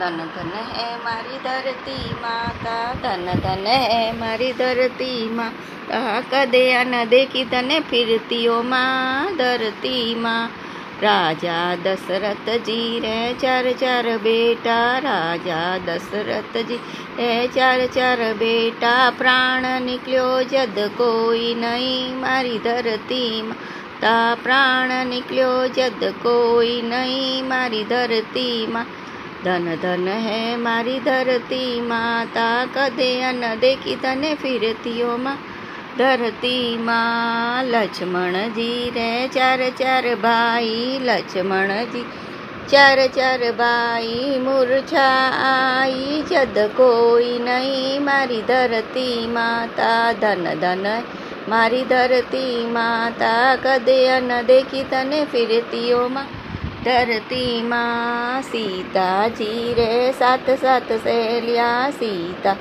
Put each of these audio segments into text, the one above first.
धन धन है मारी धरती माता, धन धन है मारी धरती माता कदे न देखी तने फिरती ओ माँ, धरती माँ। राजा दशरथ जी रे चार चार बेटा, राजा दशरथ जी रे चार चार बेटा। प्राण निकलो जद कोई नहीं मारी धरती माता प्राण निकलो जद कोई नहीं मारी धरती माँ। ધન ધન હે મારી ધરતી માતા કદે અન દેખી તને ફિરતીઓમાં ધરતીમાં લક્ષ્મણજી રે ચાર ચાર ભાઈ લક્ષ્મણજી ચાર ચાર ભાઈ મૂર્છા આઈ જદ કોઈ નહીં મારી ધરતી માતા ધન ધન મારી ધરતી માતા કદે અન દેખી તને ફિરતીઓમાં धरती माँ सीता जी रे सत सत से लिया सीता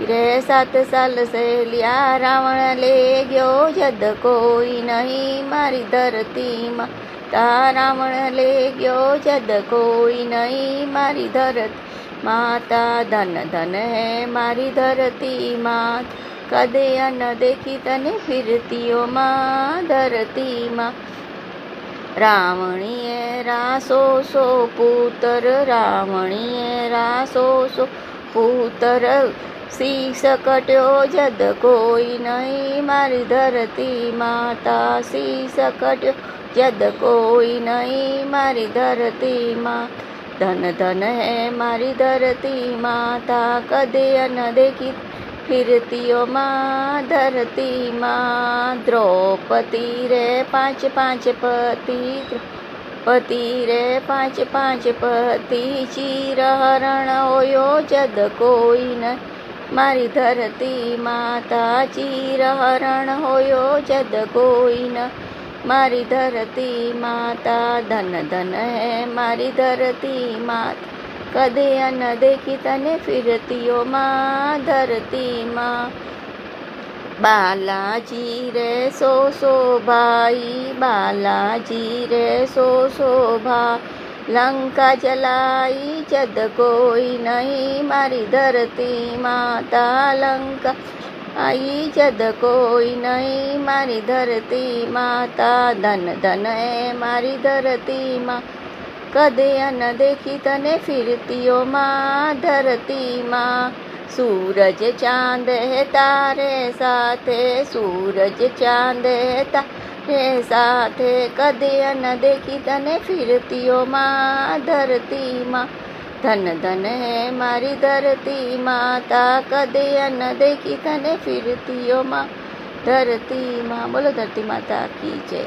रे सत साल से लिया रावण ले गयो जद कोई नहीं मारी धरती माँ। ता रावण ले गयो जद कोई नहीं मारी धरती, माता धन धन है मारी धरती माँ। कदे अन देखी तने फिरती ओ माँ, धरती माँ। રાવણીએ રાસો સો પુત્ર રાવણીએ રાસો સો પુત્ર શીશ કટ્યો જદ કોઈ નહીં મારી ધરતી માતા શીશ કટ્યો જદ કોઈ નહીં મારી ધરતીમાં ધન ધન હે મારી ધરતી માતા કદે ન દેખી ફિરતીઓમાં ધરતીમાં દ્રૌપદી રે પાંચ પાંચ પતિ પતિ રે પાંચ પાંચ પતિ, ચિરહરણ હોયો જદ કોઈ ન મારી ધરતી માતા ચિરહરણ હોયો જદ કોઈ ન મારી ધરતી માતા ધન ધન હે મારી ધરતી માતા. कदे अनदेखी तने फिरतियो माँ, धरती माँ। बालाजी रे सो शोभाई बालाजी रे सो शोभा लंका जलाई, जद कोई नहीं मारी धरती माता। लंका आई, जद कोई नहीं मारी धरती माता। धन धन है मारी धरती माँ। કદે અન દેખી તને ફિરતીઓમાં ધરતીમાં સૂરજ ચાંદ તારે સાથે, સૂરજ ચાંદ તારે સાથે. કદે અન દેખી તને ફિરતીઓમાં ધરતીમાં ધન ધન હે મારી ધરતી માતા, કદે અન દેખી તને ફિરતીઓમાં ધરતીમાં બોલો ધરતી માતા કી જય.